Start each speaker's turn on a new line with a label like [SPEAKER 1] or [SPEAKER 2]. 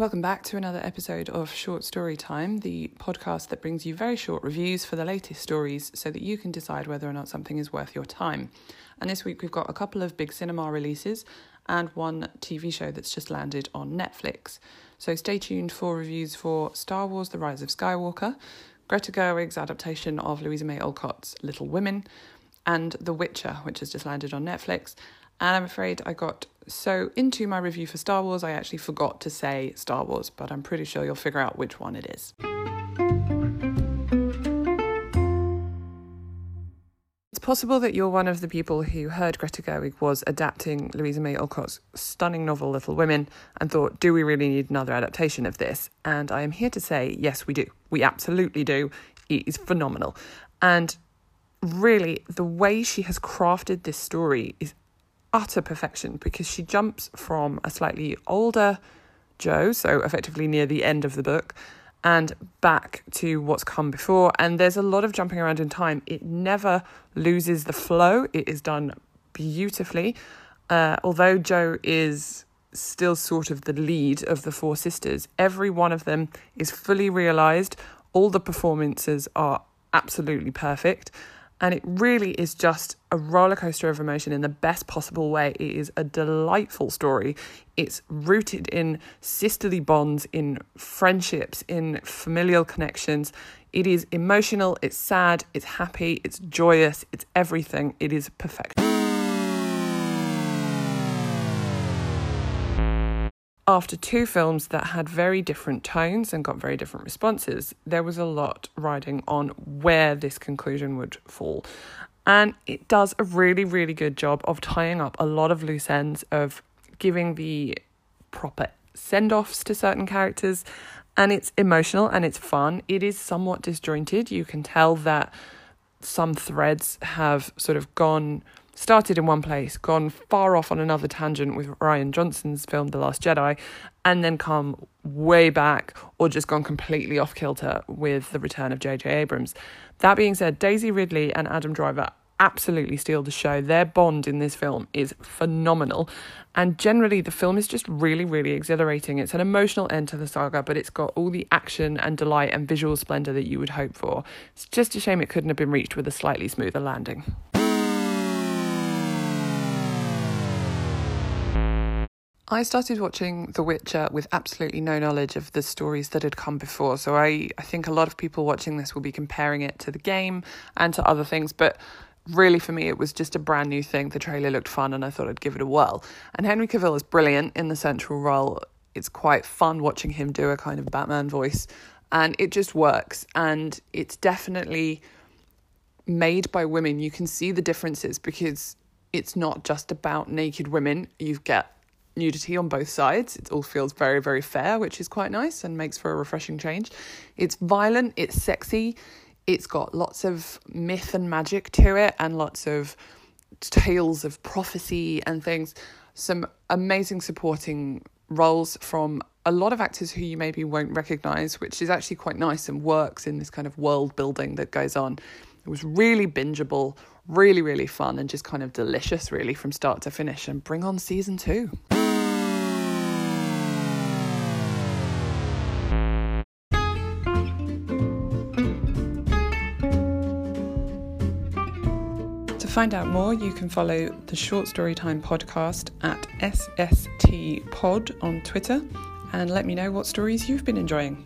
[SPEAKER 1] Welcome back to another episode of Short Story Time, the podcast that brings you very short reviews for the latest stories so that you can decide whether or not something is worth your time. And this week we've got a couple of big cinema releases and one TV show that's just landed on Netflix. So stay tuned for reviews for Star Wars The Rise of Skywalker, Greta Gerwig's adaptation of Louisa May Alcott's Little Women, and The Witcher, which has just landed on Netflix. And I'm afraid I got so into my review for Star Wars, I actually forgot to say Star Wars, but I'm pretty sure you'll figure out which one it is. It's possible that you're one of the people who heard Greta Gerwig was adapting Louisa May Alcott's stunning novel Little Women and thought, do we really need another adaptation of this? And I am here to say, yes, we do. We absolutely do. It is phenomenal. And really, the way she has crafted this story is utter perfection because she jumps from a slightly older Jo, so effectively near the end of the book, and back to what's come before. And there's a lot of jumping around in time. It never loses the flow, it is done beautifully. Uh, although Jo is still sort of the lead of the four sisters, every one of them is fully realised. All the performances are absolutely perfect. And it really is just a roller coaster of emotion in the best possible way. It is a delightful story. It's rooted in sisterly bonds, in friendships, in familial connections. It is emotional, it's sad, it's happy, it's joyous, it's everything. It is perfect. After two films that had very different tones and got very different responses, there was a lot riding on where this conclusion would fall. And it does a really, really good job of tying up a lot of loose ends, of giving the proper send offs to certain characters. And it's emotional and it's fun. It is somewhat disjointed. You can tell that some threads have sort of gone started in one place, gone far off on another tangent with Rian Johnson's film The Last Jedi, and then come way back or just gone completely off kilter with the return of J.J. Abrams. That being said, Daisy Ridley and Adam Driver absolutely steal the show. Their bond in this film is phenomenal. And generally, the film is just really, really exhilarating. It's an emotional end to the saga, but it's got all the action and delight and visual splendour that you would hope for. It's just a shame it couldn't have been reached with a slightly smoother landing. I started watching The Witcher with absolutely no knowledge of the stories that had come before. So I, I think a lot of people watching this will be comparing it to the game and to other things. But really, for me, it was just a brand new thing. The trailer looked fun and I thought I'd give it a whirl. And Henry Cavill is brilliant in the central role. It's quite fun watching him do a kind of Batman voice. And it just works. And it's definitely made by women. You can see the differences because it's not just about naked women. You get nudity on both sides. It all feels very, very fair, which is quite nice and makes for a refreshing change. It's violent, it's sexy, it's got lots of myth and magic to it, and lots of tales of prophecy and things. Some amazing supporting roles from a lot of actors who you maybe won't recognize, which is actually quite nice and works in this kind of world building that goes on. It was really bingeable, really, really fun, and just kind of delicious, really, from start to finish. And bring on season two. To find out more, you can follow the Short Story Time podcast at SST Pod on Twitter and let me know what stories you've been enjoying.